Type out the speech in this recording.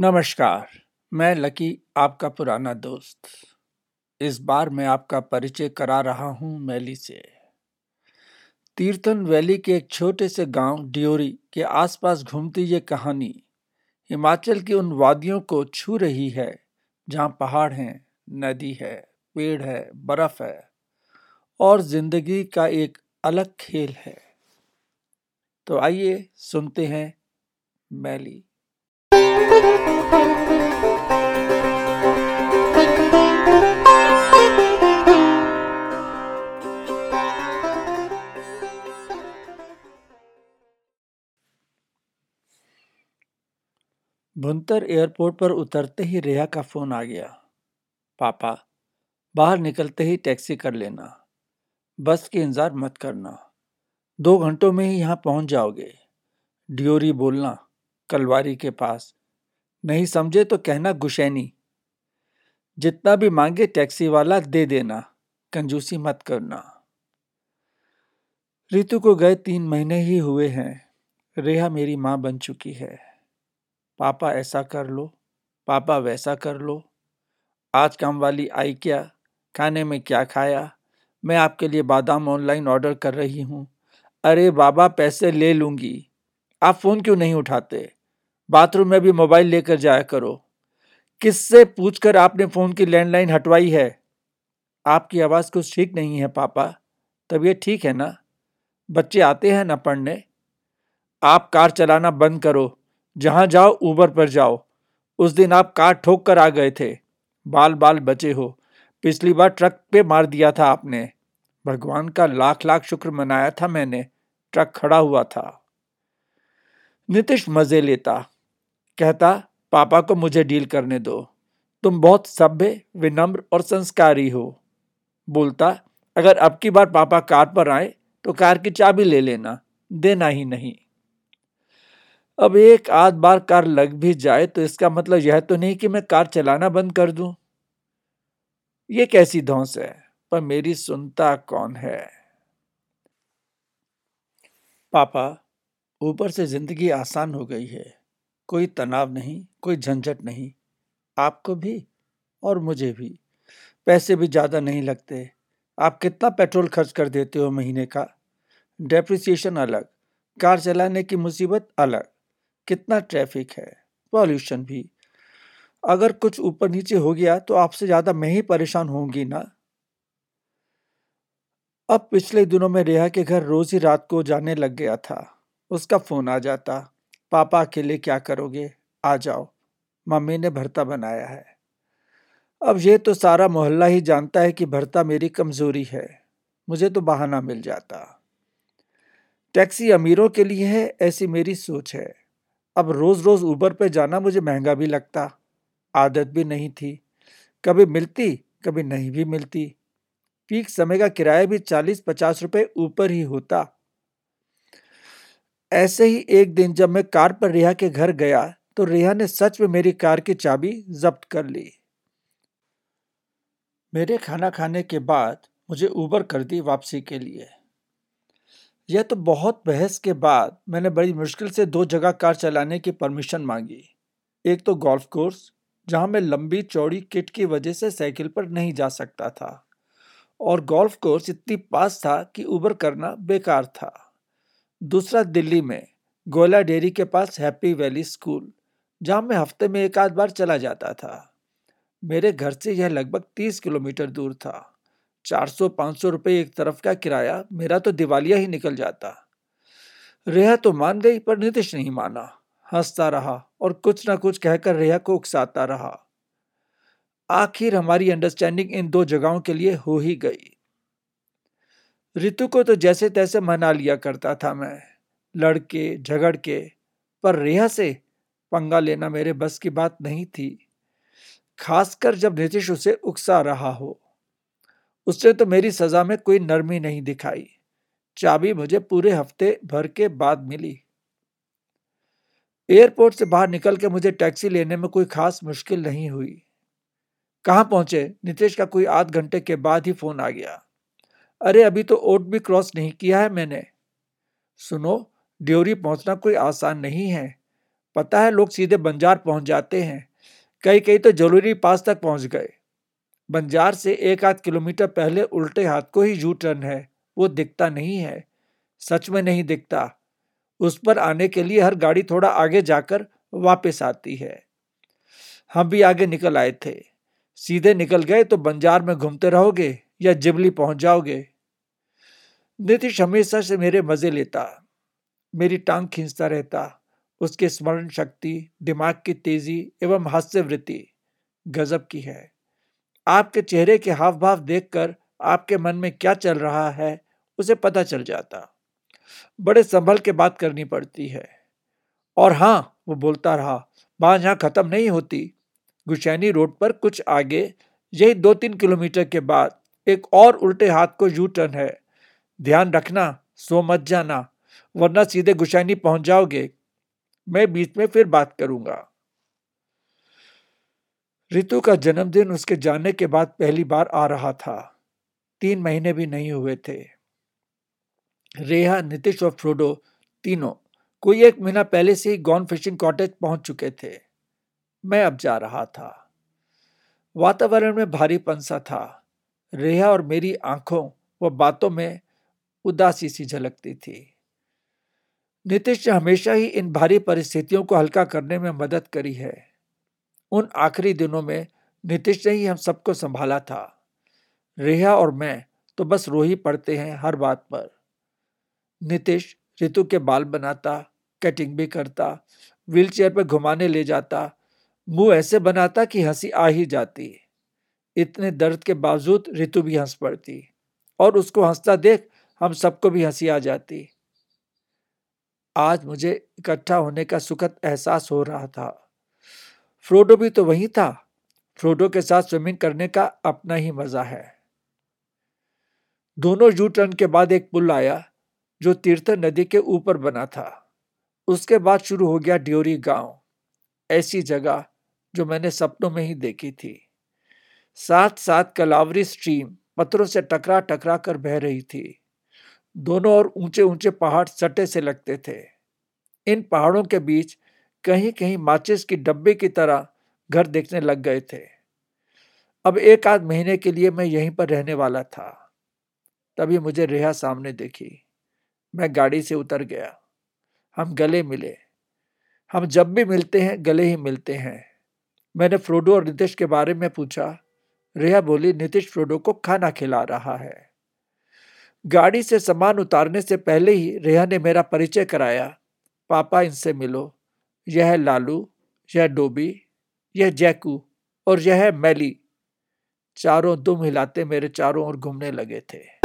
नमस्कार, मैं लकी, आपका पुराना दोस्त। इस बार मैं आपका परिचय करा रहा हूँ मैली से। तीर्थन वैली के एक छोटे से गाँव डियोरी के आसपास घूमती ये कहानी हिमाचल की उन वादियों को छू रही है, जहाँ पहाड़ हैं, नदी है, पेड़ है, बर्फ़ है, और ज़िंदगी का एक अलग खेल है। तो आइए सुनते हैं मैली। भुंतर एयरपोर्ट पर उतरते ही रेहा का फ़ोन आ गया। पापा, बाहर निकलते ही टैक्सी कर लेना। बस के इंतज़ार मत करना। दो घंटों में ही यहाँ पहुँच जाओगे। डियोरी बोलना, कलवारी के पास। नहीं समझे तो कहना गुशैनी। जितना भी मांगे टैक्सी वाला दे देना, कंजूसी मत करना। ऋतु को गए तीन महीने ही हुए हैं, रेहा मेरी माँ बन चुकी है। पापा ऐसा कर लो, पापा वैसा कर लो। आज काम वाली आई क्या, खाने में क्या खाया? मैं आपके लिए बादाम ऑनलाइन ऑर्डर कर रही हूँ। अरे बाबा, पैसे ले लूँगी। आप फ़ोन क्यों नहीं उठाते? बाथरूम में भी मोबाइल लेकर जाया करो। किससे पूछकर आपने फ़ोन की लैंडलाइन हटवाई है? आपकी आवाज़ कुछ ठीक नहीं है, पापा। तबीयत ठीक है ना? बच्चे आते हैं ना पढ़ने? आप कार चलाना बंद करो। जहाँ जाओ ऊबर पर जाओ। उस दिन आप कार ठोक कर आ गए थे। बाल बाल बचे हो। पिछली बार ट्रक पे मार दिया था आपने। भगवान का लाख लाख शुक्र मनाया था मैंने। ट्रक खड़ा हुआ था। नीतीश मज़े लेता। कहता, पापा को मुझे डील करने दो। तुम बहुत सभ्य, विनम्र और संस्कारी हो। बोलता, अगर अब की बार पापा कार पर आए तो कार की चाबी ले लेना। देना ही नहीं। अब एक आध बार कार लग भी जाए तो इसका मतलब यह तो नहीं कि मैं कार चलाना बंद कर दूँ। ये कैसी धौस है? पर मेरी सुनता कौन है? पापा, ऊपर से ज़िंदगी आसान हो गई है। कोई तनाव नहीं, कोई झंझट नहीं, आपको भी और मुझे भी। पैसे भी ज़्यादा नहीं लगते। आप कितना पेट्रोल खर्च कर देते हो महीने का? डेप्रिसिएशन अलग, कार चलाने की मुसीबत अलग, कितना ट्रैफ़िक है पॉल्यूशन भी। अगर कुछ ऊपर नीचे हो गया तो आपसे ज़्यादा मैं ही परेशान होंगी ना। अब पिछले दिनों में रेहा के घर रोज ही रात को जाने लग गया था, उसका फ़ोन आ जाता। पापा अकेले क्या करोगे? आ जाओ। मम्मी ने भरता बनाया है। अब ये तो सारा मोहल्ला ही जानता है कि भरता मेरी कमज़ोरी है। मुझे तो बहाना मिल जाता। टैक्सी अमीरों के लिए है, ऐसी मेरी सोच है। अब रोज रोज ऊबर पे जाना मुझे महँगा भी लगता। आदत भी नहीं थी। कभी मिलती, कभी नहीं भी मिलती। पीक समय का किराया भी चालीस पचास रुपए ऊपर ही होता। ऐसे ही एक दिन जब मैं कार पर रिहा के घर गया तो रिहा ने सच में मेरी कार की चाबी जब्त कर ली। मेरे खाना खाने के बाद मुझे ऊबर कर दी वापसी के लिए। यह तो बहुत बहस के बाद मैंने बड़ी मुश्किल से दो जगह कार चलाने की परमिशन मांगी। एक तो गोल्फ कोर्स जहाँ मैं लंबी चौड़ी किट की वजह से साइकिल पर नहीं जा सकता था, और गोल्फ कोर्स इतनी पास था कि उबर करना बेकार था। दूसरा दिल्ली में गोला डेयरी के पास हैप्पी वैली स्कूल, जहाँ मैं हफ़्ते में एक आध बार चला जाता था। मेरे घर से यह लगभग तीस किलोमीटर दूर था। चार सौ, पाँच सौ रुपये एक तरफ़ का किराया, मेरा तो दिवालिया ही निकल जाता। रेहा तो मान गई, पर नीतीश नहीं माना। हंसता रहा और कुछ ना कुछ कहकर रेहा को उकसाता रहा। आखिर हमारी अंडरस्टैंडिंग इन दो जगहों के लिए हो ही गई। ऋतु को तो जैसे तैसे मना लिया करता था मैं। लड़के झगड़ के पर रेहा से पंगा लेना मेरे बस की बात नहीं थी। खासकर जब नीतीश उसे उकसा रहा हो। उसने तो मेरी सजा में कोई नरमी नहीं दिखाई। चाबी मुझे पूरे हफ़्ते भर के बाद मिली। एयरपोर्ट से बाहर निकल के मुझे टैक्सी लेने में कोई खास मुश्किल नहीं हुई। कहाँ पहुँचे? नितेश का कोई आध घंटे के बाद ही फ़ोन आ गया। अरे, अभी तो ओट भी क्रॉस नहीं किया है मैंने। सुनो, ड्योरी पहुँचना कोई आसान नहीं है। पता है, लोग सीधे बंजार पहुँच जाते हैं। कई कई तो ज़रूरी पास तक पहुँच गए। बंजार से एक आध किलोमीटर पहले उल्टे हाथ को ही यू टर्न है। वो दिखता नहीं है। सच में नहीं दिखता। उस पर आने के लिए हर गाड़ी थोड़ा आगे जाकर वापस आती है। हम भी आगे निकल आए थे। सीधे निकल गए तो बंजार में घूमते रहोगे। या जिबली पहुँच जाओगे। नीतीश हमेशा से मेरे मज़े लेता, मेरी टांग खींचता रहता, उसकी स्मरण शक्ति, दिमाग की तेज़ी एवं हास्यवृत्ति गजब की है। आपके चेहरे के हाव भाव देखकर आपके मन में क्या चल रहा है, उसे पता चल जाता। बड़े संभल के बात करनी पड़ती है। और हाँ वो बोलता रहा बात यहाँ खत्म नहीं होती। गुशैनी रोड पर कुछ आगे, यही दो तीन किलोमीटर के बाद एक और उल्टे हाथ को यू टर्न है। ध्यान रखना, सो मत जाना, वरना सीधे गुशैनी पहुँच जाओगे। मैं बीच में फिर बात करूँगा। रितु का जन्मदिन उसके जाने के बाद पहली बार आ रहा था। तीन महीने भी नहीं हुए थे। रेहा, नीतीश और फ्रोडो तीनों कोई एक महीना पहले से ही गॉन फिशिंग कॉटेज पहुँच चुके थे। मैं अब जा रहा था। वातावरण में भारी पंसा था। रेहा और मेरी आँखों व बातों में उदासी सी झलकती थी। नीतीश ने हमेशा ही इन भारी परिस्थितियों को हल्का करने में मदद करी है। उन आखिरी दिनों में नीतीश ने ही हम सबको संभाला था। रेहा और मैं तो बस रो ही पड़ते हैं हर बात पर। नीतीश ऋतु के बाल बनाता, कटिंग भी करता व्हील चेयर पर घुमाने ले जाता, मुँह ऐसे बनाता कि हँसी आ ही जाती। इतने दर्द के बावजूद ऋतु भी हंस पड़ती। और उसको हंसता देख हम सबको भी हँसी आ जाती। आज मुझे इकट्ठा होने का सुखद एहसास हो रहा था। फ्रोडो भी तो वही था। फ्रोडो के साथ स्विमिंग करने का अपना ही मज़ा है। दोनों यू टर्न के बाद एक पुल आया, जो तीर्थ नदी के ऊपर बना था। उसके बाद शुरू हो गया ड्योरी गाँव, ऐसी जगह जो मैंने सपनों में ही देखी थी। साथ साथ कलावरी स्ट्रीम पत्थरों से टकरा टकरा कर बह रही थी। दोनों ओर ऊँचे ऊँचे पहाड़ सटे से लगते थे। इन पहाड़ों के बीच कहीं कहीं माचिस की डब्बे की तरह घर देखने लग गए थे। अब एक आध महीने के लिए मैं यहीं पर रहने वाला था। तभी मुझे रेहा सामने देखी। मैं गाड़ी से उतर गया। हम गले मिले। हम जब भी मिलते हैं, गले ही मिलते हैं। मैंने फ्रोडो और नितिश के बारे में पूछा रेहा बोली, नीतीश फ्रोडो को खाना खिला रहा है। गाड़ी से सामान उतारने से पहले ही रेहा ने मेरा परिचय कराया। पापा इनसे मिलो। यह है लालू, यह डोबी, यह जैकू और यह है मैली। चारों दुम हिलाते मेरे चारों ओर घूमने लगे थे।